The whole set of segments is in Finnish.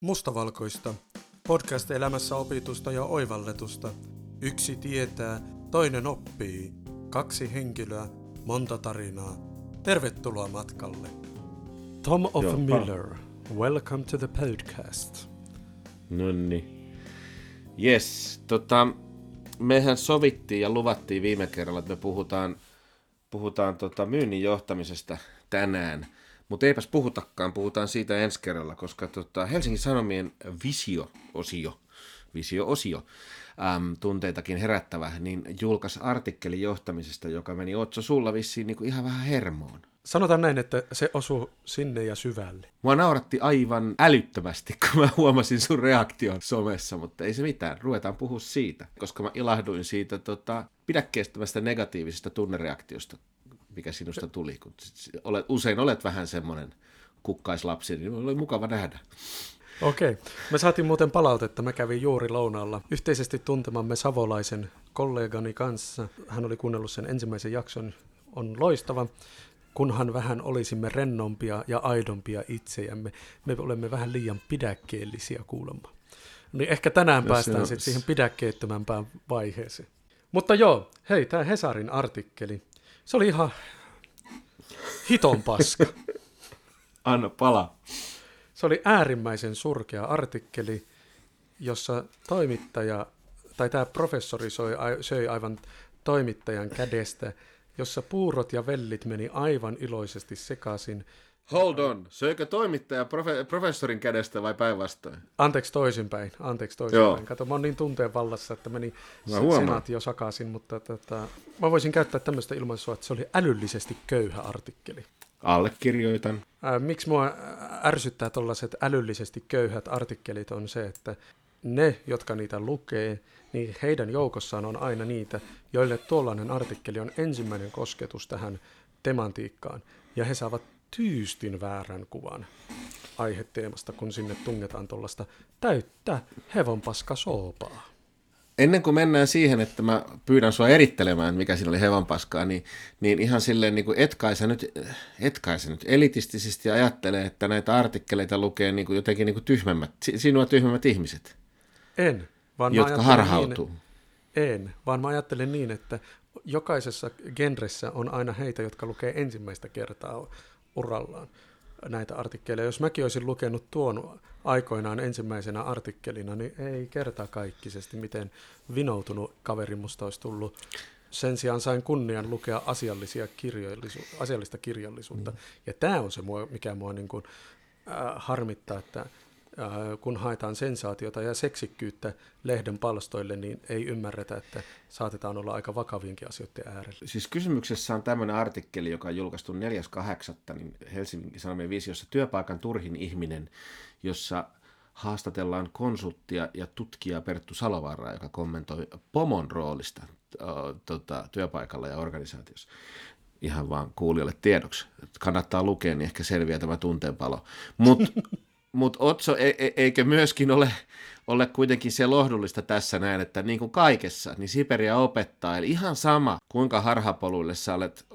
Mustavalkoista. Podcast elämässä opitusta ja oivalletusta. Yksi tietää, toinen oppii. Kaksi henkilöä, monta tarinaa. Tervetuloa matkalle. Tom of Joo, pa- Miller, welcome to the podcast. No niin. Yes, tota, mehän sovittiin ja luvattiin viime kerralla, että me puhutaan, puhutaan tota myynnin johtamisesta tänään. Mutta eipäs puhutakaan, puhutaan siitä ensi kerralla, koska tota Helsingin Sanomien visio-osio, visio-osio, äm, tunteitakin herättävä, niin julkaisi artikkeli johtamisesta, joka meni Otso sulla vissiin niin kuin ihan vähän hermoon. Sanotaan näin, että se osuu sinne ja syvälle. Mua nauratti aivan älyttömästi, kun mä huomasin sun reaktion somessa, mutta ei se mitään, ruvetaan puhua siitä, koska mä ilahduin siitä tota, pidäkkeestämästä negatiivisesta tunnereaktiosta, mikä sinusta tuli, kun olet, usein olet vähän semmoinen kukkaislapsi, niin oli mukava nähdä. Okei. Me saatiin muuten palautetta. Mä kävin juuri lounaalla yhteisesti tuntemamme savolaisen kollegani kanssa. Hän oli kuunnellut sen ensimmäisen jakson. On loistava. Kunhan vähän olisimme rennompia ja aidompia itseämme. Me olemme vähän liian pidäkkeellisiä kuulemma. Niin ehkä tänään No päästään sitten siihen pidäkkeettömämpään vaiheeseen. Mutta joo, hei, tämä Hesarin artikkeli. Se oli ihan hiton paska. Anna pala. Se oli äärimmäisen surkea artikkeli, jossa toimittaja, tai tämä professori soi, ai- söi aivan toimittajan kädestä, jossa puurot ja vellit meni aivan iloisesti sekaisin. Hold on, söikö toimittaja profe- professorin kädestä vai päinvastoin? Anteeksi toisinpäin, anteeksi Joo. toisinpäin. Kato, mä oon niin tunteen vallassa, että meni Mä se- huomaan. senaatti jo sakaisin, mutta tota, mä voisin käyttää tämmöistä ilmaisua, että se oli älyllisesti köyhä artikkeli. Allekirjoitan. Ää, miksi mua ärsyttää tuollaiset älyllisesti köyhät artikkelit on se, että ne, jotka niitä lukee, niin heidän joukossaan on aina niitä, joille tuollainen artikkeli on ensimmäinen kosketus tähän tematiikkaan. Ja he saavat tyystin väärän kuvan aiheteemasta, kun sinne tungetaan tuollaista täyttä hevonpaska soopaa. Ennen kuin mennään siihen, että mä pyydän sua erittelemään, mikä siinä oli hevonpaskaa, niin, niin ihan silleen niin kuin etkaisa nyt, etkaisa nyt elitistisesti ajattelee, että näitä artikkeleita lukee niin kuin jotenkin niin kuin tyhmemmät, si- sinua tyhmemmät ihmiset, En, vaan mä jotka ajattelen harhautuu. Niin, en, vaan mä ajattelen niin, että jokaisessa genressä on aina heitä, jotka lukee ensimmäistä kertaa urallaan näitä artikkeleja. Jos mäkin olisin lukenut tuon aikoinaan ensimmäisenä artikkelina, niin ei kerta kaikkisesti, miten vinoutunut kaveri musta olisi tullut. Sen sijaan sain kunnian lukea asiallisia kirjallisu- asiallista kirjallisuutta. Mm. Ja tämä on se, mikä mua niin kuin, äh, harmittaa, että kun haetaan sensaatiota ja seksikkyyttä lehden palstoille, niin ei ymmärretä, että saatetaan olla aika vakavienkin asioiden äärellä. Siis kysymyksessä on tämmöinen artikkeli, joka on julkaistu 4.8. Niin Helsingin Sanomien visiossa työpaikan turhin ihminen, jossa haastatellaan konsulttia ja tutkija Perttu Salovaaraa, joka kommentoi pomon roolista äh, tota, työpaikalla ja organisaatiossa. Ihan vaan kuulijoille tiedoksi. Kannattaa lukea, niin ehkä selviää tämä tunteenpalo. Mutta mut Otso, e- e- eikö myöskin ole, ole kuitenkin se lohdullista tässä näin, että niin kuin kaikessa, niin Siperia opettaa, eli ihan sama, kuinka harhapoluille sä olet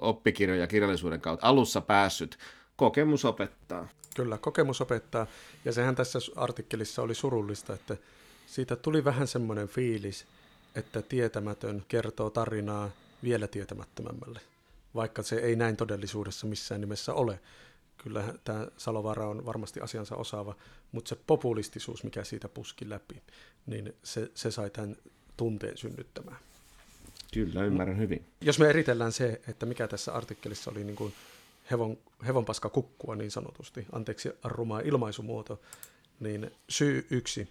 oppikirjoja ja kirjallisuuden kautta alussa päässyt, kokemus opettaa. Kyllä, kokemus opettaa. Ja sehän tässä artikkelissa oli surullista, että siitä tuli vähän semmoinen fiilis, että tietämätön kertoo tarinaa vielä tietämättömämmälle, vaikka se ei näin todellisuudessa missään nimessä ole. Kyllä tämä Salovaara on varmasti asiansa osaava, mutta se populistisuus, mikä siitä puski läpi, niin se, se sai tämän tunteen synnyttämään. Kyllä, ymmärrän hyvin. Jos me eritellään se, että mikä tässä artikkelissa oli niin kuin hevon, hevonpaska kukkua niin sanotusti, anteeksi ruma ilmaisumuoto, niin syy yksi,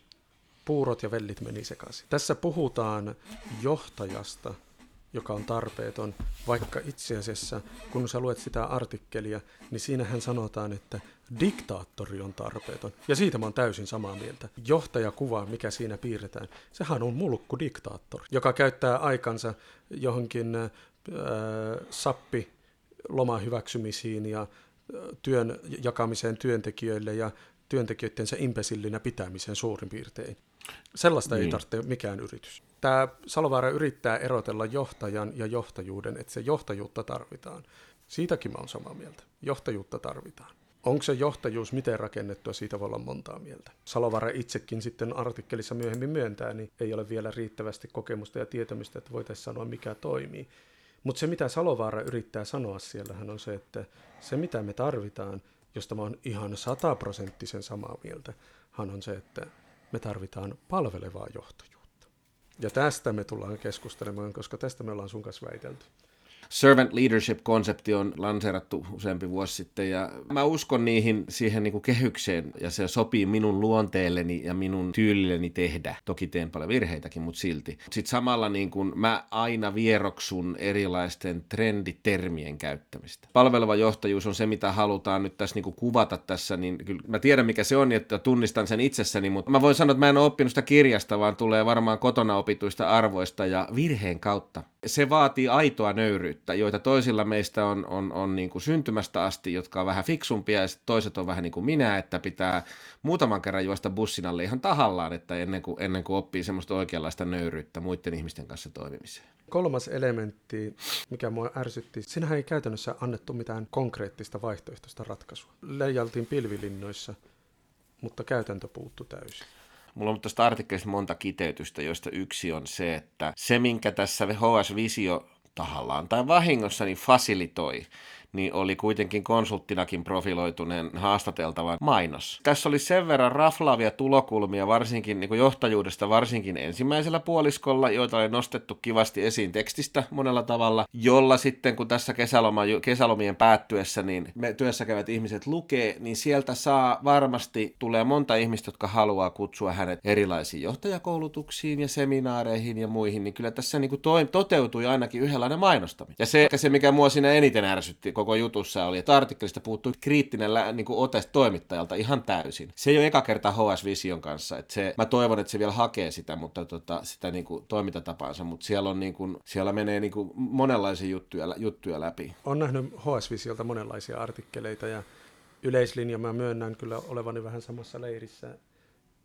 puurot ja vellit meni sekaisin. Tässä puhutaan johtajasta, joka on tarpeeton, vaikka itse asiassa, kun sä luet sitä artikkelia, niin siinähän sanotaan, että diktaattori on tarpeeton. Ja siitä mä oon täysin samaa mieltä. Johtajakuva, mikä siinä piirretään, sehän on mulkku diktaattori, joka käyttää aikansa johonkin äh, sappi lomahyväksymisiin ja äh, työn jakamiseen työntekijöille ja työntekijöidensä impesillinä pitämiseen suurin piirtein. Sellaista niin. ei tarvitse mikään yritys. Tämä Salovaara yrittää erotella johtajan ja johtajuuden, että se johtajuutta tarvitaan. Siitäkin mä oon samaa mieltä. Johtajuutta tarvitaan. Onko se johtajuus miten rakennettua, siitä voi olla montaa mieltä. Salovara itsekin sitten artikkelissa myöhemmin myöntää, niin ei ole vielä riittävästi kokemusta ja tietämistä, että voitaisiin sanoa mikä toimii. Mutta se mitä Salovaara yrittää sanoa siellähän on se, että se mitä me tarvitaan, josta mä oon ihan sataprosenttisen samaa mieltä, on se, että me tarvitaan palvelevaa johtajuutta. Ja tästä me tullaan keskustelemaan, koska tästä me ollaan sun kanssa väitelty servant leadership-konsepti on lanseerattu useampi vuosi sitten ja mä uskon niihin siihen niin kuin kehykseen ja se sopii minun luonteelleni ja minun tyylilleni tehdä. Toki teen paljon virheitäkin, mutta silti. Sitten samalla niin kuin mä aina vieroksun erilaisten trenditermien käyttämistä. Palveleva johtajuus on se, mitä halutaan nyt tässä niin kuin kuvata tässä, niin kyllä mä tiedän mikä se on, että tunnistan sen itsessäni, mutta mä voin sanoa, että mä en ole oppinut sitä kirjasta, vaan tulee varmaan kotona opituista arvoista ja virheen kautta. Se vaatii aitoa nöyryyttä joita toisilla meistä on, on, on niin kuin syntymästä asti, jotka on vähän fiksumpia ja toiset on vähän niin kuin minä, että pitää muutaman kerran juosta bussin alle ihan tahallaan, että ennen kuin, ennen kuin oppii semmoista oikeanlaista nöyryyttä muiden ihmisten kanssa toimimiseen. Kolmas elementti, mikä mua ärsytti, sinähän ei käytännössä annettu mitään konkreettista vaihtoehtoista ratkaisua. Leijaltiin pilvilinnoissa, mutta käytäntö puuttu täysin. Mulla on tästä artikkelista monta kiteytystä, joista yksi on se, että se, minkä tässä HS Visio tahallaan tai vahingossa niin fasilitoi niin oli kuitenkin konsulttinakin profiloituneen haastateltavan mainos. Tässä oli sen verran raflaavia tulokulmia, varsinkin niin johtajuudesta, varsinkin ensimmäisellä puoliskolla, joita oli nostettu kivasti esiin tekstistä monella tavalla, jolla sitten kun tässä kesäloma, kesälomien päättyessä niin me työssä käyvät ihmiset lukee, niin sieltä saa varmasti, tulee monta ihmistä, jotka haluaa kutsua hänet erilaisiin johtajakoulutuksiin ja seminaareihin ja muihin, niin kyllä tässä niin kuin toi, toteutui ainakin yhdenlainen mainostaminen. Ja se, se mikä mua siinä eniten ärsytti koko jutussa oli, että artikkelista puuttui kriittinen niin kuin ote toimittajalta ihan täysin. Se ei ole eka kerta HS Vision kanssa. Että se, mä toivon, että se vielä hakee sitä, mutta tota, sitä niin kuin, toimintatapaansa, mutta siellä, on, niin kuin, siellä menee niin kuin, monenlaisia juttuja, juttuja läpi. On nähnyt HS Visiolta monenlaisia artikkeleita ja yleislinja mä myönnän kyllä olevani vähän samassa leirissä,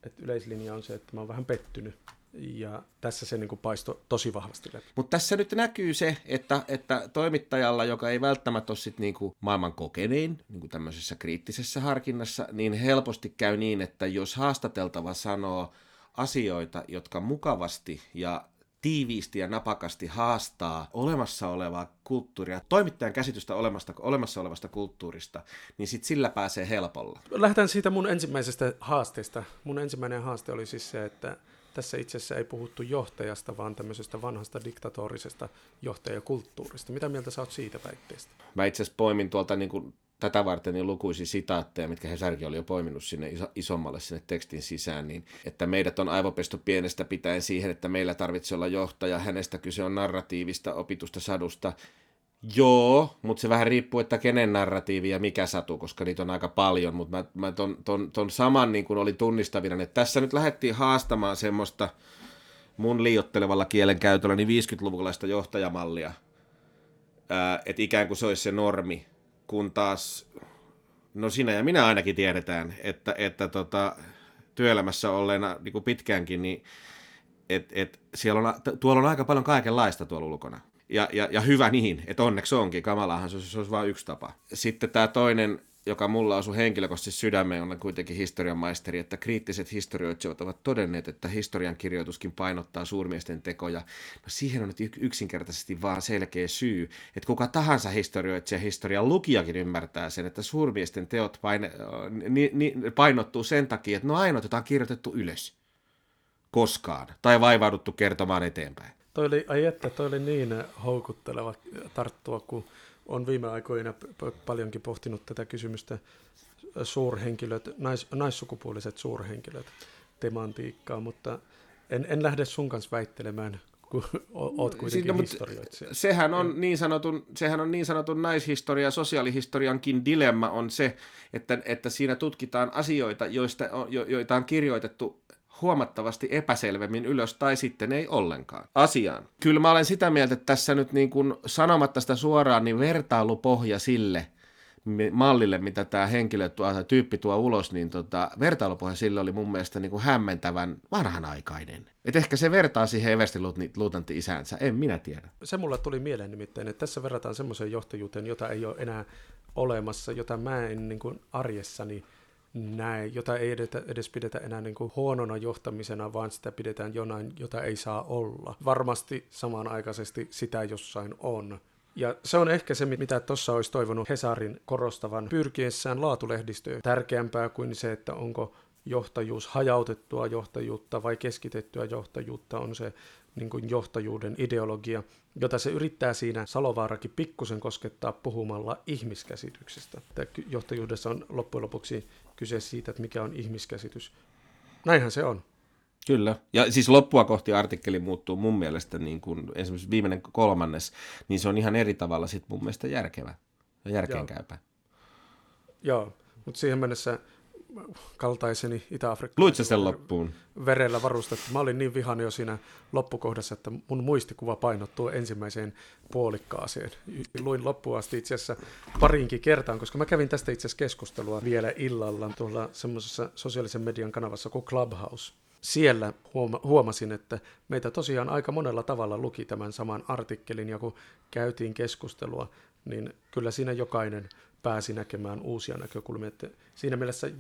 että yleislinja on se, että mä oon vähän pettynyt ja tässä se niin kuin paistoi tosi vahvasti läpi. Mutta tässä nyt näkyy se, että, että toimittajalla, joka ei välttämättä ole sit niin kuin maailman kokenein niin kuin tämmöisessä kriittisessä harkinnassa, niin helposti käy niin, että jos haastateltava sanoo asioita, jotka mukavasti ja tiiviisti ja napakasti haastaa olemassa olevaa kulttuuria, toimittajan käsitystä olemassa, olemassa olevasta kulttuurista, niin sit sillä pääsee helpolla. Lähdetään siitä mun ensimmäisestä haasteesta. Mun ensimmäinen haaste oli siis se, että tässä itse asiassa ei puhuttu johtajasta, vaan tämmöisestä vanhasta diktatorisesta johtajakulttuurista. Mitä mieltä sä oot siitä väitteestä? Mä itse asiassa poimin tuolta niin kuin tätä varten niin lukuisia sitaatteja, mitkä Hesarki oli jo poiminut sinne iso, isommalle sinne tekstin sisään, niin että meidät on aivopestu pienestä pitäen siihen, että meillä tarvitsee olla johtaja, hänestä kyse on narratiivista opitusta sadusta, Joo, mutta se vähän riippuu, että kenen narratiivi ja mikä satu, koska niitä on aika paljon, mutta mä, mä ton, ton, ton saman niin kuin olin tunnistavina, että tässä nyt lähdettiin haastamaan semmoista mun liiottelevalla kielenkäytöllä niin 50-luvulaista johtajamallia, että ikään kuin se olisi se normi, kun taas, no sinä ja minä ainakin tiedetään, että, että tota, työelämässä olleena niin kuin pitkäänkin, niin et, et siellä on, tuolla on aika paljon kaikenlaista tuolla ulkona. Ja, ja, ja hyvä niin, että onneksi onkin. Kamalahan se, se olisi vain yksi tapa. Sitten tämä toinen, joka mulla asuu henkilökohtaisesti sydämeen, on kuitenkin historian maisteri, että kriittiset historioitsijat ovat todenneet, että historian kirjoituskin painottaa suurmiesten tekoja. No siihen on nyt yksinkertaisesti vaan selkeä syy, että kuka tahansa historioitsija, historian lukijakin ymmärtää sen, että suurmiesten teot ni, ni, painottuu sen takia, että no ainoat, joita on kirjoitettu ylös koskaan, tai vaivauduttu kertomaan eteenpäin. Toi oli, ai että, toi oli niin houkutteleva tarttua, kun on viime aikoina paljonkin pohtinut tätä kysymystä suurhenkilöt, nais, naissukupuoliset suurhenkilöt tematiikkaa, mutta en, en lähde sun kanssa väittelemään, kun oot kuitenkin Siitä, no, historioitsija. Sehän on, niin sanotun, sehän on niin sanotun naishistoria, sosiaalihistoriankin dilemma on se, että, että siinä tutkitaan asioita, joista, jo, joita on kirjoitettu huomattavasti epäselvemmin ylös tai sitten ei ollenkaan. Asiaan. Kyllä mä olen sitä mieltä, että tässä nyt niin kuin sanomatta sitä suoraan, niin vertailupohja sille mallille, mitä tämä henkilö tuo, tai tyyppi tuo ulos, niin tota, vertailupohja sille oli mun mielestä niin kuin hämmentävän vanhanaikainen. Et ehkä se vertaa siihen Eversti luutantti isänsä, en minä tiedä. Se mulle tuli mieleen nimittäin, että tässä verrataan semmoiseen johtajuuteen, jota ei ole enää olemassa, jota mä en niin kuin arjessani näe, jota ei edes pidetä enää niin kuin huonona johtamisena, vaan sitä pidetään jonain, jota ei saa olla. Varmasti samanaikaisesti sitä jossain on. Ja se on ehkä se, mitä tuossa olisi toivonut Hesarin korostavan pyrkiessään laatulehdistöön. Tärkeämpää kuin se, että onko johtajuus hajautettua johtajuutta vai keskitettyä johtajuutta on se niin kuin johtajuuden ideologia, jota se yrittää siinä Salovaarakin pikkusen koskettaa puhumalla ihmiskäsityksestä. Tämä johtajuudessa on loppujen lopuksi kyse siitä, että mikä on ihmiskäsitys. Näinhän se on. Kyllä. Ja siis loppua kohti artikkeli muuttuu mun mielestä, niin kuin esimerkiksi viimeinen kolmannes, niin se on ihan eri tavalla sitten mun mielestä järkevä ja järkeenkäypä. Joo, Joo. mutta siihen mennessä kaltaiseni itä Luitko sen loppuun? Verellä varustettu. Mä olin niin vihan jo siinä loppukohdassa, että mun muistikuva painottuu ensimmäiseen puolikkaaseen. Luin loppuun asti itse asiassa parinkin kertaan, koska mä kävin tästä itse asiassa keskustelua vielä illalla tuolla semmoisessa sosiaalisen median kanavassa kuin Clubhouse. Siellä huoma- huomasin, että meitä tosiaan aika monella tavalla luki tämän saman artikkelin, ja kun käytiin keskustelua, niin kyllä siinä jokainen pääsi näkemään uusia näkökulmia. Että siinä mielessä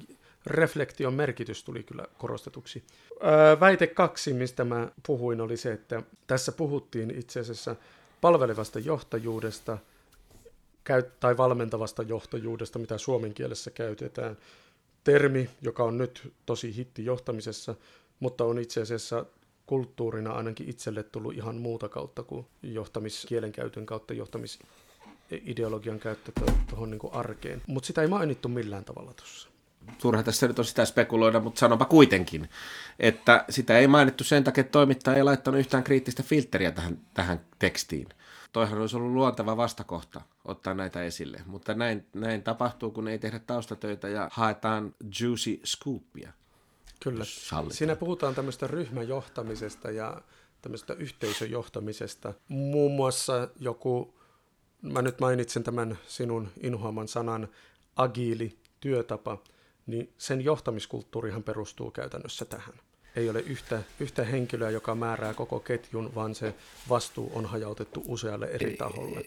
reflektion merkitys tuli kyllä korostetuksi. Öö, väite kaksi, mistä mä puhuin, oli se, että tässä puhuttiin itse asiassa palvelevasta johtajuudesta tai valmentavasta johtajuudesta, mitä suomen kielessä käytetään. Termi, joka on nyt tosi hitti johtamisessa, mutta on itse asiassa kulttuurina ainakin itselle tullut ihan muuta kautta kuin johtamiskielen käytön kautta johtamisideologian käyttö tuohon niin arkeen. Mutta sitä ei mainittu millään tavalla tuossa turha tässä nyt on sitä spekuloida, mutta sanonpa kuitenkin, että sitä ei mainittu sen takia, että toimittaja ei laittanut yhtään kriittistä filtteriä tähän, tähän tekstiin. Toihan olisi ollut luonteva vastakohta ottaa näitä esille, mutta näin, näin tapahtuu, kun ei tehdä taustatöitä ja haetaan juicy scoopia. Kyllä. Siinä puhutaan tämmöistä ryhmäjohtamisesta ja tämmöistä yhteisöjohtamisesta. Muun muassa joku, mä nyt mainitsen tämän sinun inhoaman sanan, agiili työtapa – niin sen johtamiskulttuurihan perustuu käytännössä tähän. Ei ole yhtä, yhtä henkilöä, joka määrää koko ketjun, vaan se vastuu on hajautettu usealle eri taholle.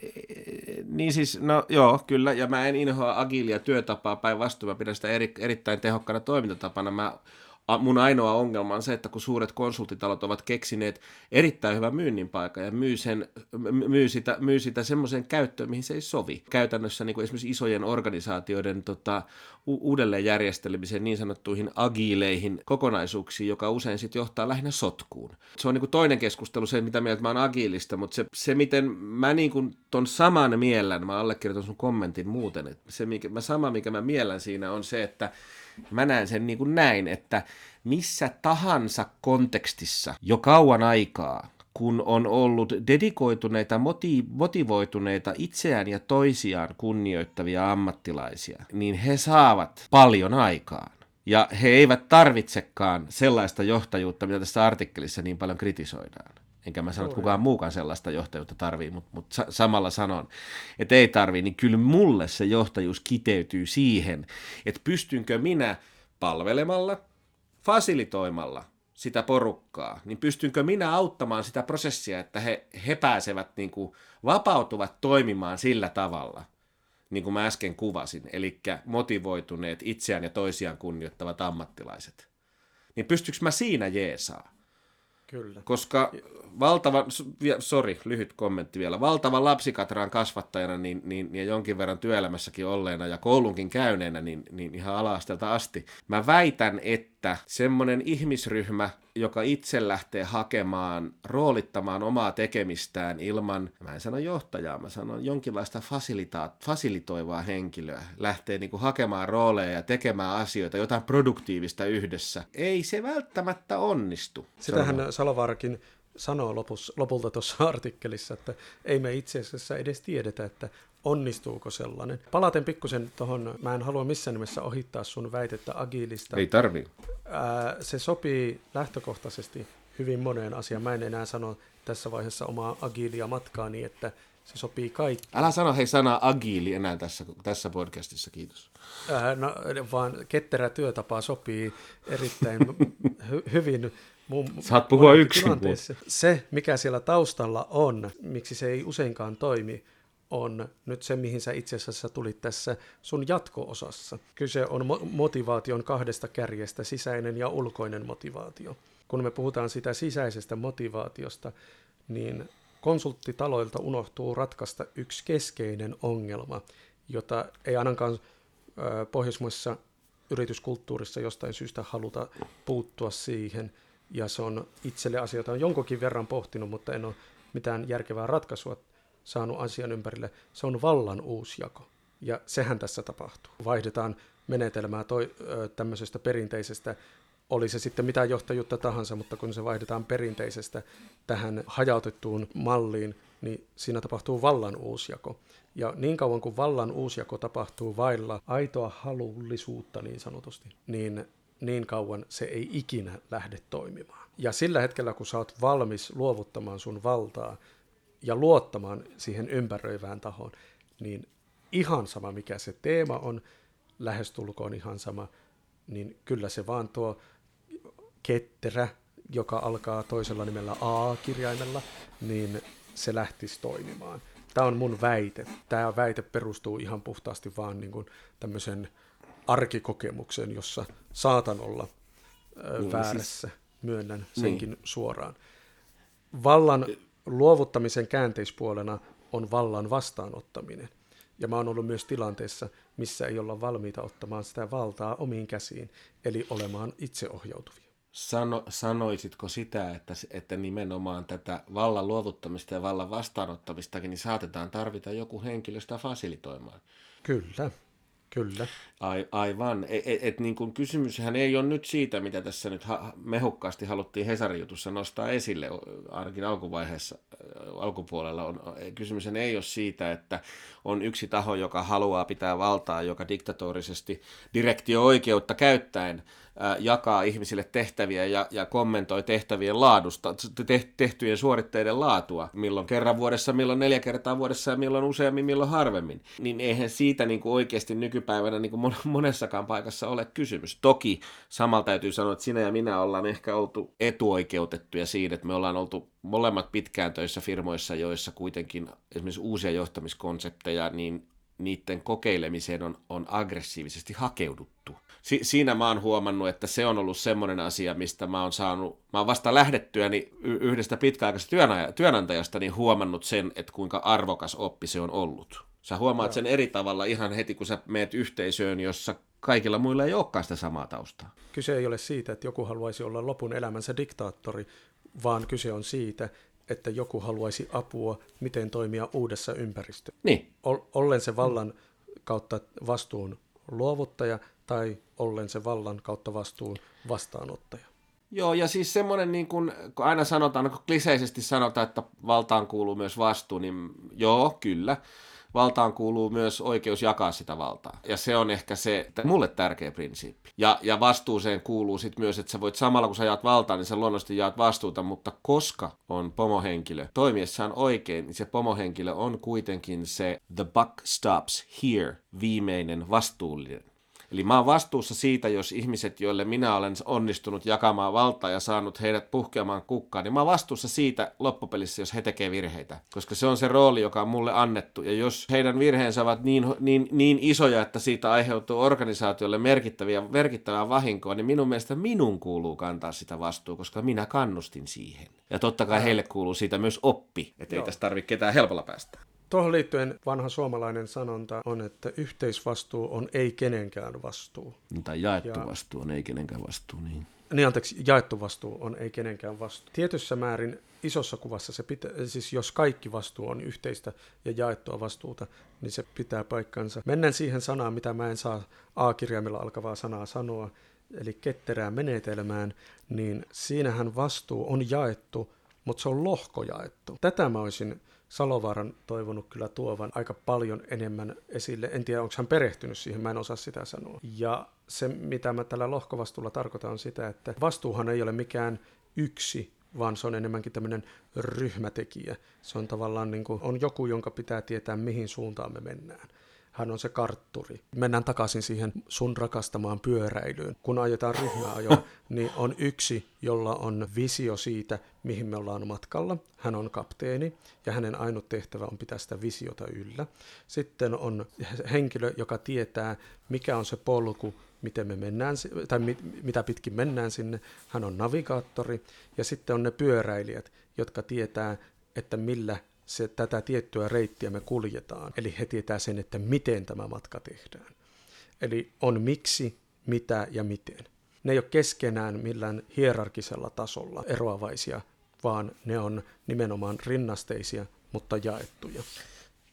Niin siis, no joo, kyllä, ja mä en inhoa agilia työtapaa, päinvastoin mä pidän sitä eri, erittäin tehokkana toimintatapana. Mä mun ainoa ongelma on se, että kun suuret konsultitalot ovat keksineet erittäin hyvän myynnin paikan ja myy, sen, myy sitä, myy sitä semmoiseen käyttöön, mihin se ei sovi. Käytännössä niin kuin esimerkiksi isojen organisaatioiden tota, u- uudelleenjärjestelemiseen niin sanottuihin agiileihin kokonaisuuksiin, joka usein sitten johtaa lähinnä sotkuun. Se on niin kuin toinen keskustelu, se mitä mieltä mä oon agiilista, mutta se, se miten mä niin kuin ton saman miellän, mä allekirjoitan sun kommentin muuten, että se mikä, mä sama mikä mä miellän siinä on se, että Mä näen sen niin kuin näin, että missä tahansa kontekstissa jo kauan aikaa, kun on ollut dedikoituneita, motivoituneita itseään ja toisiaan kunnioittavia ammattilaisia, niin he saavat paljon aikaan. Ja he eivät tarvitsekaan sellaista johtajuutta, mitä tässä artikkelissa niin paljon kritisoidaan. Enkä mä sano, että kukaan muukaan sellaista johtajuutta tarvii, mutta, mutta sa- samalla sanon, että ei tarvii, niin kyllä mulle se johtajuus kiteytyy siihen, että pystynkö minä palvelemalla, fasilitoimalla sitä porukkaa, niin pystynkö minä auttamaan sitä prosessia, että he, he pääsevät, niin kuin, vapautuvat toimimaan sillä tavalla, niin kuin mä äsken kuvasin, eli motivoituneet itseään ja toisiaan kunnioittavat ammattilaiset. Niin pystyykö mä siinä jeesaa? Kyllä. Koska valtava, sorry, lyhyt kommentti vielä, valtavan lapsikatraan kasvattajana niin, niin, ja jonkin verran työelämässäkin olleena ja koulunkin käyneenä niin, niin ihan ala asti, mä väitän, että semmoinen ihmisryhmä, joka itse lähtee hakemaan, roolittamaan omaa tekemistään ilman, mä en sano johtajaa, mä sanon jonkinlaista fasilitoivaa henkilöä, lähtee niin kuin hakemaan rooleja ja tekemään asioita, jotain produktiivista yhdessä. Ei se välttämättä onnistu. Sitähän Salovaarakin sanoo lopus, lopulta tuossa artikkelissa, että ei me itse asiassa edes tiedetä, että onnistuuko sellainen. Palaten pikkusen tuohon, mä en halua missään nimessä ohittaa sun väitettä agiilista. Ei tarvi. Ää, se sopii lähtökohtaisesti hyvin moneen asiaan. Mä en enää sano tässä vaiheessa omaa agiilia matkaani, että se sopii kaikki. Älä sano hei sana agiili enää tässä, tässä podcastissa, kiitos. Ää, no, vaan ketterä työtapa sopii erittäin hy- hyvin Mun, Saat puhua yksin. Se, mikä siellä taustalla on, miksi se ei useinkaan toimi, on nyt se, mihin sä itse asiassa tulit tässä sun jatko-osassa. Kyse on mo- motivaation kahdesta kärjestä, sisäinen ja ulkoinen motivaatio. Kun me puhutaan sitä sisäisestä motivaatiosta, niin konsulttitaloilta unohtuu ratkaista yksi keskeinen ongelma, jota ei ainakaan pohjoismaisessa yrityskulttuurissa jostain syystä haluta puuttua siihen, ja se on itselle asioita on jonkunkin verran pohtinut, mutta en ole mitään järkevää ratkaisua saanut asian ympärille. Se on vallan uusjako, ja sehän tässä tapahtuu. Vaihdetaan menetelmää toi, tämmöisestä perinteisestä, oli se sitten mitä johtajuutta tahansa, mutta kun se vaihdetaan perinteisestä tähän hajautettuun malliin, niin siinä tapahtuu vallan uusjako. Ja niin kauan kuin vallan uusjako tapahtuu vailla aitoa halullisuutta niin sanotusti, niin niin kauan se ei ikinä lähde toimimaan. Ja sillä hetkellä, kun sä oot valmis luovuttamaan sun valtaa ja luottamaan siihen ympäröivään tahoon, niin ihan sama mikä se teema on, lähestulkoon ihan sama, niin kyllä se vaan tuo ketterä, joka alkaa toisella nimellä A-kirjaimella, niin se lähtisi toimimaan. Tämä on mun väite. Tämä väite perustuu ihan puhtaasti vaan niin kuin tämmöisen arkikokemukseen, jossa saatan olla ö, niin, väärässä. Siis... Myönnän senkin niin. suoraan. Vallan luovuttamisen käänteispuolena on vallan vastaanottaminen. Ja mä oon ollut myös tilanteessa, missä ei olla valmiita ottamaan sitä valtaa omiin käsiin, eli olemaan itseohjautuvia. Sano, sanoisitko sitä, että, että nimenomaan tätä vallan luovuttamista ja vallan vastaanottamistakin niin saatetaan tarvita joku henkilö sitä fasilitoimaan? Kyllä, kyllä. Ai, aivan. Et, et, et, niin kun kysymyshän ei ole nyt siitä, mitä tässä nyt ha- mehukkaasti haluttiin Hesarin jutussa nostaa esille, ainakin alkuvaiheessa, alkupuolella. On, kysymys ei ole siitä, että on yksi taho, joka haluaa pitää valtaa, joka diktatorisesti direktio-oikeutta käyttäen jakaa ihmisille tehtäviä ja, ja kommentoi tehtävien laadusta, te, tehtyjen suoritteiden laatua, milloin kerran vuodessa, milloin neljä kertaa vuodessa ja milloin useammin, milloin harvemmin. Niin eihän siitä niin kuin oikeasti nykypäivänä niin kuin monessakaan paikassa ole kysymys. Toki samalla täytyy sanoa, että sinä ja minä ollaan ehkä oltu etuoikeutettuja siinä, että me ollaan oltu molemmat pitkään töissä firmoissa, joissa kuitenkin esimerkiksi uusia johtamiskonsepteja, niin niiden kokeilemiseen on, on aggressiivisesti hakeuduttu si- siinä mä oon huomannut, että se on ollut semmoinen asia, mistä mä oon saanut, mä oon vasta lähdettyäni yhdestä pitkäaikaisesta työnantajasta niin huomannut sen, että kuinka arvokas oppi se on ollut. Sä huomaat sen eri tavalla ihan heti, kun sä meet yhteisöön, jossa kaikilla muilla ei olekaan sitä samaa taustaa. Kyse ei ole siitä, että joku haluaisi olla lopun elämänsä diktaattori, vaan kyse on siitä, että joku haluaisi apua, miten toimia uudessa ympäristössä. Niin. Ollen se vallan kautta vastuun luovuttaja tai ollen se vallan kautta vastuun vastaanottaja. Joo, ja siis semmoinen, niin kun, kun aina sanotaan, kun kliseisesti sanotaan, että valtaan kuuluu myös vastuu, niin joo, kyllä. Valtaan kuuluu myös oikeus jakaa sitä valtaa. Ja se on ehkä se että mulle tärkeä prinsiippi. Ja, ja vastuuseen kuuluu sitten myös, että sä voit samalla kun sä jaat valtaa, niin sä luonnollisesti jaat vastuuta, mutta koska on pomohenkilö toimiessaan oikein, niin se pomohenkilö on kuitenkin se the buck stops here, viimeinen vastuullinen Eli mä oon vastuussa siitä, jos ihmiset, joille minä olen onnistunut jakamaan valtaa ja saanut heidät puhkeamaan kukkaan, niin mä oon vastuussa siitä loppupelissä, jos he tekee virheitä. Koska se on se rooli, joka on mulle annettu. Ja jos heidän virheensä ovat niin, niin, niin isoja, että siitä aiheutuu organisaatiolle merkittäviä, merkittävää vahinkoa, niin minun mielestä minun kuuluu kantaa sitä vastuuta, koska minä kannustin siihen. Ja totta kai heille kuuluu siitä myös oppi, että ei tästä tarvitse ketään helpolla päästä. Tuohon liittyen vanha suomalainen sanonta on, että yhteisvastuu on ei kenenkään vastuu. Tai jaettu ja... vastuu on ei kenenkään vastuu, niin. Niin anteeksi, jaettu vastuu on ei kenenkään vastuu. Tietyssä määrin isossa kuvassa se pitää, siis jos kaikki vastuu on yhteistä ja jaettua vastuuta, niin se pitää paikkansa. Mennään siihen sanaan, mitä mä en saa A-kirjaimella alkavaa sanaa sanoa, eli ketterään menetelmään, niin siinähän vastuu on jaettu, mutta se on lohko jaettu. Tätä mä olisin Salovaaran toivonut kyllä tuovan aika paljon enemmän esille. En tiedä, onko hän perehtynyt siihen, mä en osaa sitä sanoa. Ja se, mitä mä tällä lohkovastuulla tarkoitan, on sitä, että vastuuhan ei ole mikään yksi, vaan se on enemmänkin tämmöinen ryhmätekijä. Se on tavallaan niin kuin, on joku, jonka pitää tietää, mihin suuntaan me mennään. Hän on se kartturi. Mennään takaisin siihen sun rakastamaan pyöräilyyn. Kun ajetaan ryhmäajoa, niin on yksi, jolla on visio siitä, mihin me ollaan matkalla. Hän on kapteeni ja hänen ainut tehtävä on pitää sitä visiota yllä. Sitten on henkilö, joka tietää, mikä on se polku, miten me mennään, tai mit, mitä pitkin mennään sinne. Hän on navigaattori ja sitten on ne pyöräilijät, jotka tietää, että millä se, tätä tiettyä reittiä me kuljetaan. Eli he tietää sen, että miten tämä matka tehdään. Eli on miksi, mitä ja miten. Ne ei ole keskenään millään hierarkisella tasolla eroavaisia, vaan ne on nimenomaan rinnasteisia, mutta jaettuja.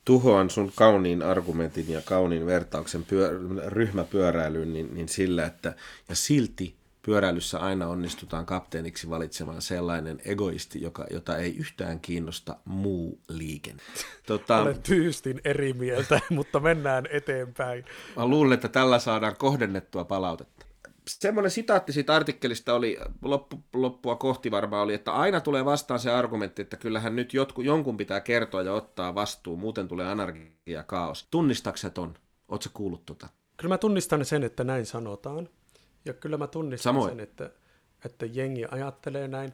Tuhoan sun kauniin argumentin ja kauniin vertauksen pyö, ryhmäpyöräilyyn niin, niin sillä, että ja silti pyöräilyssä aina onnistutaan kapteeniksi valitsemaan sellainen egoisti, joka, jota ei yhtään kiinnosta muu liikenne. Tota, Olen tyystin eri mieltä, mutta mennään eteenpäin. Mä luulen, että tällä saadaan kohdennettua palautetta. Semmoinen sitaatti siitä artikkelista oli, loppu, loppua kohti varmaan oli, että aina tulee vastaan se argumentti, että kyllähän nyt jotku, jonkun pitää kertoa ja ottaa vastuu, muuten tulee anarkia ja kaos. Tunnistakset on? Oletko kuullut tota? Kyllä mä tunnistan sen, että näin sanotaan. Ja kyllä mä tunnistan Samoin. sen, että, että jengi ajattelee näin.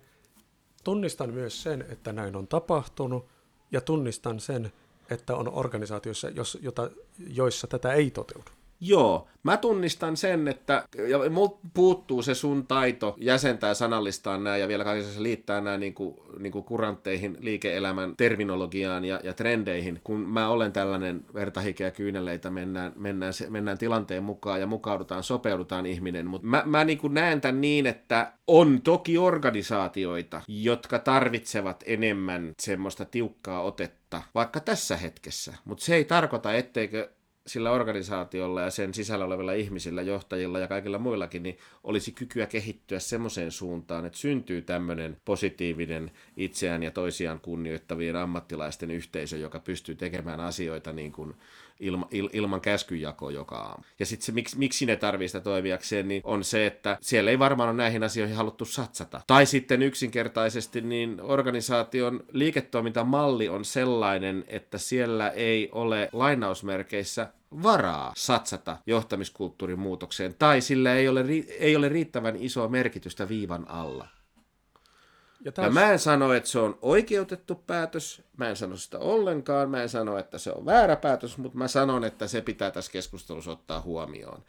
Tunnistan myös sen, että näin on tapahtunut, ja tunnistan sen, että on organisaatioissa, jos, jota, joissa tätä ei toteudu. Joo, mä tunnistan sen, että ja mut puuttuu se sun taito jäsentää sanallistaa nämä ja vielä kaikessa liittää nämä niin kuin, niin kuin kurantteihin, liike-elämän terminologiaan ja, ja trendeihin. Kun mä olen tällainen vertahikeä kyyneleitä, mennään, mennään, mennään tilanteen mukaan ja mukaudutaan, sopeudutaan ihminen. Mutta mä, mä niin kuin näen tämän niin, että on toki organisaatioita, jotka tarvitsevat enemmän semmoista tiukkaa otetta, vaikka tässä hetkessä. Mutta se ei tarkoita, etteikö sillä organisaatiolla ja sen sisällä olevilla ihmisillä, johtajilla ja kaikilla muillakin, niin olisi kykyä kehittyä semmoiseen suuntaan, että syntyy tämmöinen positiivinen itseään ja toisiaan kunnioittavien ammattilaisten yhteisö, joka pystyy tekemään asioita niin kuin ilma, il, ilman käskyjakoa joka aamu. Ja sitten se, miksi, miksi ne tarvii sitä toimijakseen, niin on se, että siellä ei varmaan ole näihin asioihin haluttu satsata. Tai sitten yksinkertaisesti niin organisaation liiketoimintamalli on sellainen, että siellä ei ole lainausmerkeissä varaa satsata johtamiskulttuurin muutokseen, tai sillä ei ole, ei ole riittävän isoa merkitystä viivan alla. Ja, taas... ja mä en sano, että se on oikeutettu päätös, mä en sano sitä ollenkaan, mä en sano, että se on väärä päätös, mutta mä sanon, että se pitää tässä keskustelussa ottaa huomioon.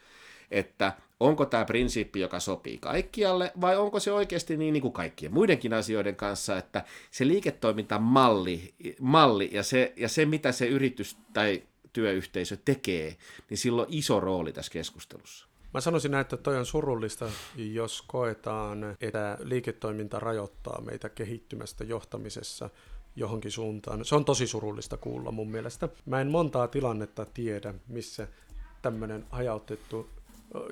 Että onko tämä prinsiippi, joka sopii kaikkialle, vai onko se oikeasti niin, niin kuin kaikkien muidenkin asioiden kanssa, että se liiketoimintamalli malli ja, se, ja se, mitä se yritys tai työyhteisö tekee, niin sillä on iso rooli tässä keskustelussa. Mä sanoisin näin, että toi on surullista, jos koetaan, että liiketoiminta rajoittaa meitä kehittymästä johtamisessa johonkin suuntaan. Se on tosi surullista kuulla mun mielestä. Mä en montaa tilannetta tiedä, missä tämmöinen hajautettu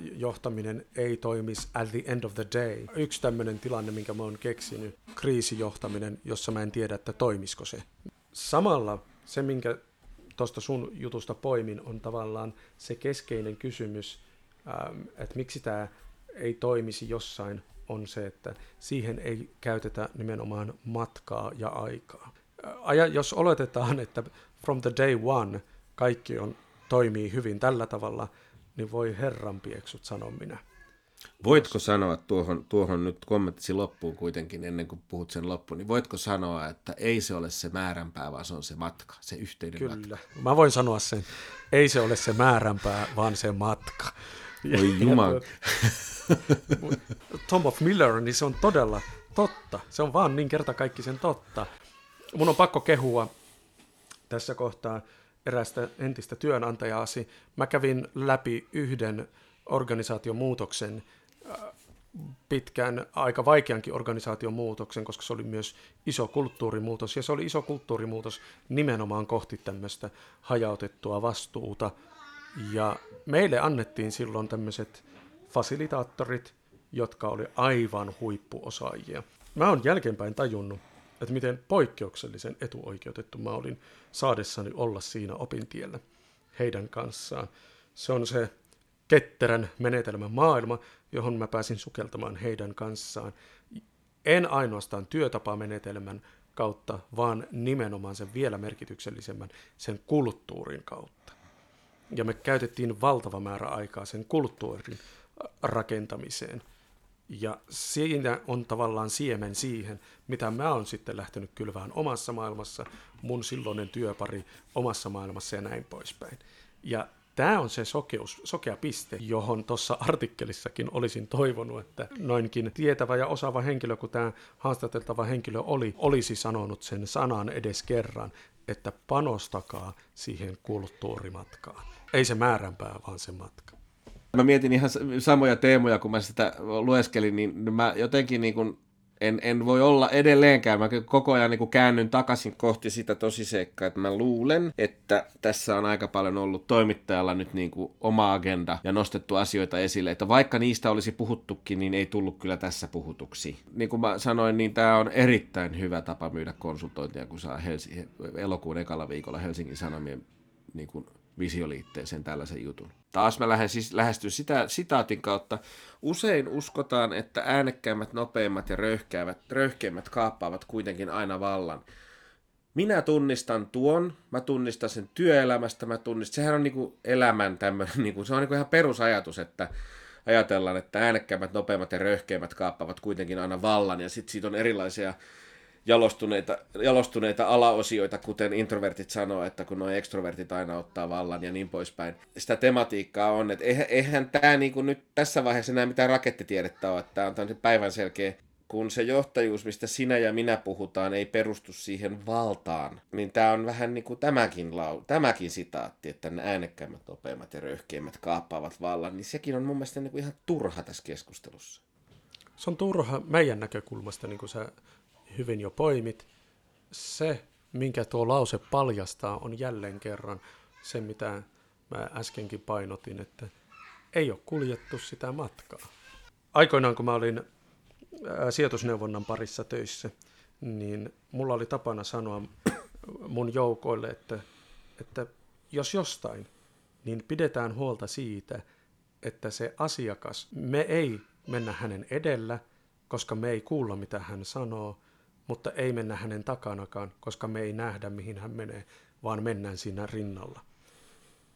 johtaminen ei toimisi at the end of the day. Yksi tämmöinen tilanne, minkä mä oon keksinyt, kriisijohtaminen, jossa mä en tiedä, että toimisiko se. Samalla se, minkä tuosta sun jutusta poimin, on tavallaan se keskeinen kysymys, Ähm, että miksi tämä ei toimisi jossain, on se, että siihen ei käytetä nimenomaan matkaa ja aikaa. Aja, jos oletetaan, että from the day one kaikki on, toimii hyvin tällä tavalla, niin voi herran pieksut, sanon minä. Voitko sanoa tuohon, tuohon nyt kommenttisi loppuun kuitenkin ennen kuin puhut sen loppuun, niin voitko sanoa, että ei se ole se määränpää, vaan se on se matka, se yhteinen Kyllä. matka? Kyllä, mä voin sanoa sen. Ei se ole se määränpää, vaan se matka. Oi juman. Tom of Miller, niin se on todella totta. Se on vaan niin kertakaikkisen totta. Mun on pakko kehua tässä kohtaa erästä entistä työnantajaasi. Mä kävin läpi yhden organisaation muutoksen, äh, pitkän, aika vaikeankin organisaation muutoksen, koska se oli myös iso kulttuurimuutos, ja se oli iso kulttuurimuutos nimenomaan kohti tämmöistä hajautettua vastuuta, ja meille annettiin silloin tämmöiset fasilitaattorit, jotka oli aivan huippuosaajia. Mä oon jälkeenpäin tajunnut, että miten poikkeuksellisen etuoikeutettu mä olin saadessani olla siinä opintiellä heidän kanssaan. Se on se ketterän menetelmän maailma, johon mä pääsin sukeltamaan heidän kanssaan. En ainoastaan työtapamenetelmän kautta, vaan nimenomaan sen vielä merkityksellisemmän, sen kulttuurin kautta. Ja me käytettiin valtava määrä aikaa sen kulttuurin rakentamiseen. Ja siinä on tavallaan siemen siihen, mitä mä oon sitten lähtenyt kylvään omassa maailmassa, mun silloinen työpari omassa maailmassa ja näin poispäin. Ja tämä on se sokeus, sokea piste, johon tuossa artikkelissakin olisin toivonut, että noinkin tietävä ja osaava henkilö, kun tämä haastateltava henkilö oli, olisi sanonut sen sanan edes kerran, että panostakaa siihen kulttuurimatkaan. Ei se määränpää, vaan se matka. Mä mietin ihan samoja teemoja, kun mä sitä lueskelin, niin mä jotenkin niin kuin en, en voi olla edelleenkään. Mä koko ajan niin käännyn takaisin kohti sitä tosiseikkaa, että mä luulen, että tässä on aika paljon ollut toimittajalla nyt niin kuin oma agenda ja nostettu asioita esille, että vaikka niistä olisi puhuttukin, niin ei tullut kyllä tässä puhutuksi. Niin kuin mä sanoin, niin tämä on erittäin hyvä tapa myydä konsultointia, kun saa Helsi- elokuun ekalla viikolla Helsingin Sanomien niin kuin visioliitteeseen tällaisen jutun. Taas mä lähden siis lähestyn sitä sitaatin kautta. Usein uskotaan, että äänekkäimmät, nopeimmat ja röyhkeämmät, röyhkeimmät kaappaavat kuitenkin aina vallan. Minä tunnistan tuon, mä tunnistan sen työelämästä, mä tunnistan, sehän on niinku elämän tämmöinen, niinku, se on niinku ihan perusajatus, että ajatellaan, että äänekkäimmät, nopeimmat ja röyhkeimmät kaappaavat kuitenkin aina vallan, ja sitten siitä on erilaisia jalostuneita, jalostuneita alaosioita, kuten introvertit sanoo, että kun nuo ekstrovertit aina ottaa vallan ja niin poispäin. Sitä tematiikkaa on, että eihän, eihän tämä niinku nyt tässä vaiheessa enää mitään rakettitiedettä ole, että tämä on päivän selkeä kun se johtajuus, mistä sinä ja minä puhutaan, ei perustu siihen valtaan, niin tämä on vähän niin kuin tämäkin, lau, tämäkin sitaatti, että ne äänekkäimmät, nopeimmat ja röyhkeimmät kaappaavat vallan, niin sekin on mun mielestä niin kuin ihan turha tässä keskustelussa. Se on turha meidän näkökulmasta, niin kuin sä hyvin jo poimit. Se, minkä tuo lause paljastaa, on jälleen kerran se, mitä mä äskenkin painotin, että ei ole kuljettu sitä matkaa. Aikoinaan, kun mä olin sijoitusneuvonnan parissa töissä, niin mulla oli tapana sanoa mun joukoille, että, että jos jostain, niin pidetään huolta siitä, että se asiakas, me ei mennä hänen edellä, koska me ei kuulla, mitä hän sanoo, mutta ei mennä hänen takanakaan, koska me ei nähdä, mihin hän menee, vaan mennään siinä rinnalla.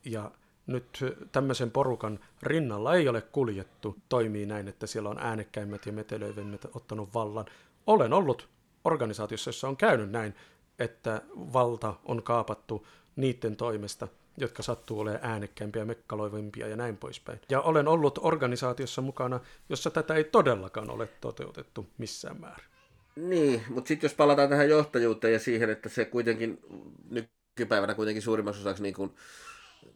Ja nyt tämmöisen porukan rinnalla ei ole kuljettu, toimii näin, että siellä on äänekkäimmät ja metelöivimmät ottanut vallan. Olen ollut organisaatiossa, jossa on käynyt näin, että valta on kaapattu niiden toimesta, jotka sattuu olemaan äänekkäimpiä, mekkaloivimpia ja näin poispäin. Ja olen ollut organisaatiossa mukana, jossa tätä ei todellakaan ole toteutettu missään määrin. Niin, mutta sitten jos palataan tähän johtajuuteen ja siihen, että se kuitenkin nykypäivänä kuitenkin suurimmassa osaksi niin kuin,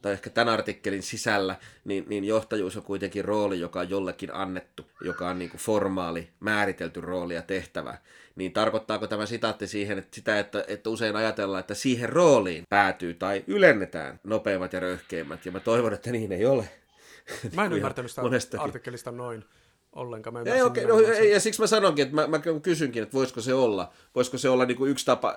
tai ehkä tämän artikkelin sisällä, niin, niin johtajuus on kuitenkin rooli, joka on jollekin annettu, joka on niin kuin formaali, määritelty rooli ja tehtävä. Niin tarkoittaako tämä sitaatti siihen, että sitä, että, että usein ajatellaan, että siihen rooliin päätyy tai ylennetään nopeimmat ja röyhkeimmät, ja mä toivon, että niin ei ole. Mä en ymmärtänyt sitä monestakin. artikkelista noin ollenkaan. Mä ei, okay, no, ei, ja siksi mä sanonkin, että mä, mä kysynkin, että voisiko se olla, voisiko se olla niin kuin yksi, tapa,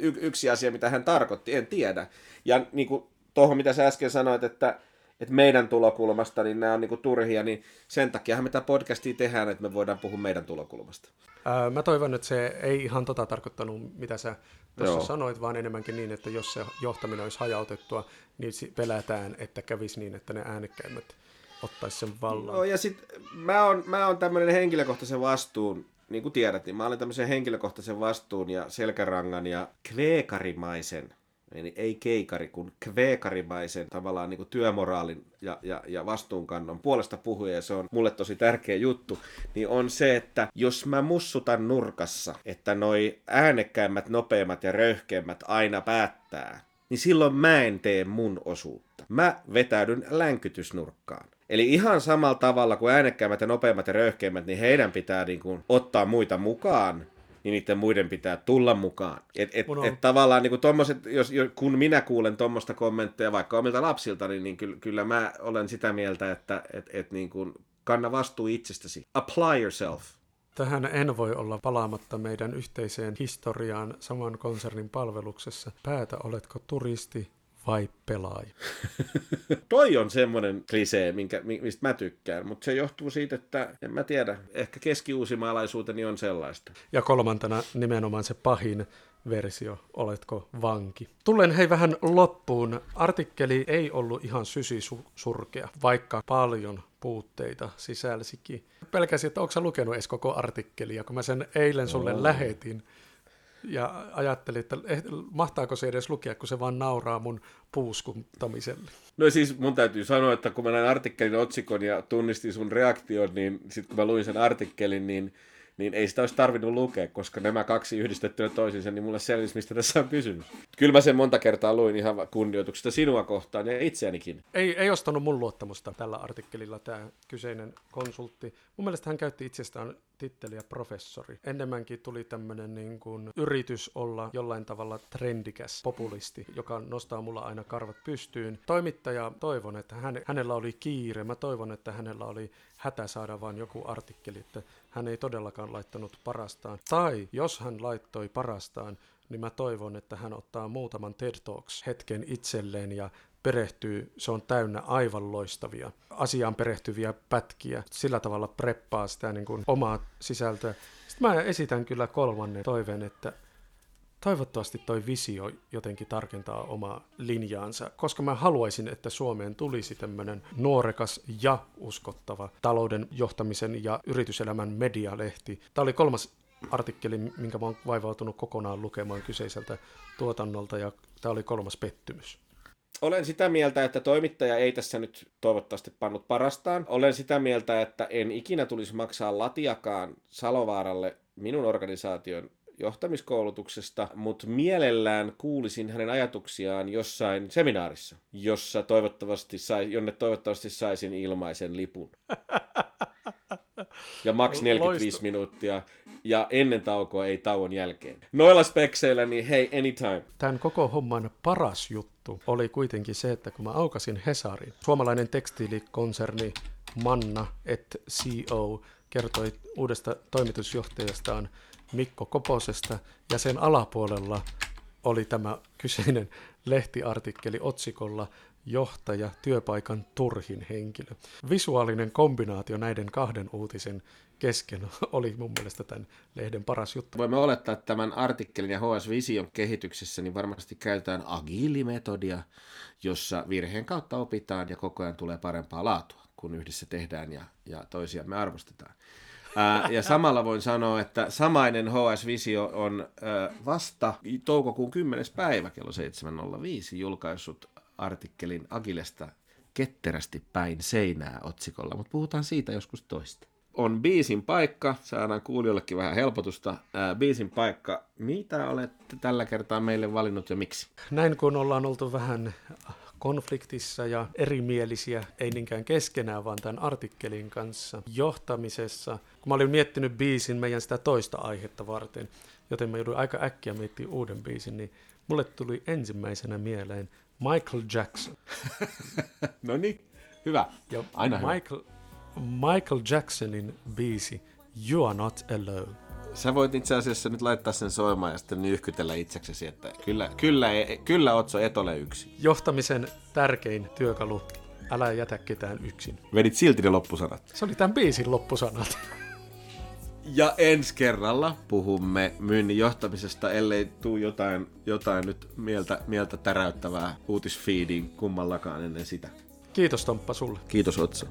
y, yksi asia, mitä hän tarkoitti, en tiedä. Ja niin kuin tuohon, mitä sä äsken sanoit, että, että meidän tulokulmasta niin nämä on niin kuin turhia, niin sen takia me tämä podcastia tehdään, että me voidaan puhua meidän tulokulmasta. Ää, mä toivon, että se ei ihan tota tarkoittanut, mitä sä tuossa sanoit, vaan enemmänkin niin, että jos se johtaminen olisi hajautettua, niin pelätään, että kävisi niin, että ne äänekkäimmät ottaisi sen vallan. No ja sit mä oon, mä oon tämmöinen henkilökohtaisen vastuun, niin kuin tiedät, niin mä olen tämmöisen henkilökohtaisen vastuun ja selkärangan ja kveekarimaisen, eli ei keikari, kun kveekarimaisen tavallaan niin kuin työmoraalin ja, ja, ja vastuunkannon puolesta puhuja, ja se on mulle tosi tärkeä juttu, niin on se, että jos mä mussutan nurkassa, että noi äänekkäimmät, nopeimmat ja röyhkeimmät aina päättää, niin silloin mä en tee mun osuutta. Mä vetäydyn länkytysnurkkaan. Eli ihan samalla tavalla kuin äänekkäimmät ja nopeimmat ja röyhkeimmät, niin heidän pitää niin kuin ottaa muita mukaan, niin niiden muiden pitää tulla mukaan. Et, et, et tavallaan niin kuin tommoset, jos, kun minä kuulen tuommoista kommentteja vaikka omilta lapsilta, niin, niin kyllä, kyllä mä olen sitä mieltä, että et, et niin kuin kanna vastuu itsestäsi. Apply yourself. Tähän en voi olla palaamatta meidän yhteiseen historiaan saman konsernin palveluksessa. Päätä, oletko turisti vai pelaaja? Toi on semmoinen klisee, minkä, mistä mä tykkään, mutta se johtuu siitä, että en mä tiedä, ehkä keskiuusimaalaisuuteni on sellaista. Ja kolmantena nimenomaan se pahin, versio, oletko vanki. Tulen hei vähän loppuun. Artikkeli ei ollut ihan sysisurkea, vaikka paljon puutteita sisälsikin. Pelkäsin, että onko lukenut edes koko artikkelia, kun mä sen eilen sulle oh. lähetin. Ja ajattelin, että eh, mahtaako se edes lukea, kun se vaan nauraa mun puuskuntamiselle. No siis mun täytyy sanoa, että kun mä näin artikkelin otsikon ja tunnistin sun reaktion, niin sitten kun mä luin sen artikkelin, niin niin ei sitä olisi tarvinnut lukea, koska nämä kaksi yhdistettynä toisiinsa, niin mulle selvisi, mistä tässä on kysymys. Kyllä mä sen monta kertaa luin ihan kunnioituksesta sinua kohtaan ja itseänikin. Ei, ei ostanut mun luottamusta tällä artikkelilla tämä kyseinen konsultti. Mun mielestä hän käytti itsestään titteliä professori. Enemmänkin tuli tämmöinen niin kuin yritys olla jollain tavalla trendikäs populisti, joka nostaa mulla aina karvat pystyyn. Toimittaja, toivon, että hän, hänellä oli kiire. Mä toivon, että hänellä oli hätä saada vain joku artikkeli, että hän ei todellakaan laittanut parastaan. Tai jos hän laittoi parastaan, niin mä toivon, että hän ottaa muutaman TED Talks hetken itselleen ja perehtyy, se on täynnä aivan loistavia asiaan perehtyviä pätkiä. Sillä tavalla preppaa sitä niin kuin omaa sisältöä. Sitten mä esitän kyllä kolmannen toiveen, että toivottavasti toi visio jotenkin tarkentaa omaa linjaansa, koska mä haluaisin, että Suomeen tulisi tämmöinen nuorekas ja uskottava talouden johtamisen ja yrityselämän medialehti. Tämä oli kolmas artikkeli, minkä mä oon vaivautunut kokonaan lukemaan kyseiseltä tuotannolta, ja tämä oli kolmas pettymys. Olen sitä mieltä, että toimittaja ei tässä nyt toivottavasti pannut parastaan. Olen sitä mieltä, että en ikinä tulisi maksaa latiakaan Salovaaralle minun organisaation johtamiskoulutuksesta, mutta mielellään kuulisin hänen ajatuksiaan jossain seminaarissa, jossa toivottavasti sai, jonne toivottavasti saisin ilmaisen lipun. Ja maks 45 Loisto. minuuttia ja ennen taukoa ei tauon jälkeen. Noilla spekseillä, niin hei, anytime. Tämän koko homman paras juttu oli kuitenkin se, että kun mä aukasin Hesarin, suomalainen tekstiilikonserni Manna et CO kertoi uudesta toimitusjohtajastaan Mikko Koposesta, ja sen alapuolella oli tämä kyseinen lehtiartikkeli otsikolla johtaja, työpaikan turhin henkilö. Visuaalinen kombinaatio näiden kahden uutisen kesken oli mun mielestä tämän lehden paras juttu. Voimme olettaa, että tämän artikkelin ja HS Vision kehityksessä niin varmasti käytetään agiilimetodia, jossa virheen kautta opitaan ja koko ajan tulee parempaa laatua, kun yhdessä tehdään ja, ja toisiamme arvostetaan. Ja samalla voin sanoa, että samainen HS Visio on vasta toukokuun 10. päivä kello 7.05 julkaissut artikkelin Agilesta ketterästi päin seinää otsikolla, mutta puhutaan siitä joskus toista. On biisin paikka, saadaan kuulijoillekin vähän helpotusta. Ää, biisin paikka, mitä olette tällä kertaa meille valinnut ja miksi? Näin kun ollaan oltu vähän konfliktissa ja erimielisiä, ei niinkään keskenään, vaan tämän artikkelin kanssa johtamisessa. Kun mä olin miettinyt biisin meidän sitä toista aihetta varten, joten mä jouduin aika äkkiä miettimään uuden biisin, niin mulle tuli ensimmäisenä mieleen Michael Jackson. no niin, hyvä. Ja Aina Michael, hyvä. Michael Jacksonin biisi You Are Not Alone. Sä voit itse asiassa nyt laittaa sen soimaan ja sitten nyhkytellä itseksesi, että kyllä, kyllä, kyllä Otso et ole yksin. Johtamisen tärkein työkalu, älä jätä ketään yksin. Vedit silti ne loppusanat. Se oli tämän biisin loppusanat. Ja ensi kerralla puhumme myynnin johtamisesta, ellei tuu jotain, jotain nyt mieltä, mieltä täräyttävää uutisfiidiin kummallakaan ennen sitä. Kiitos Tomppa sulle. Kiitos Otso.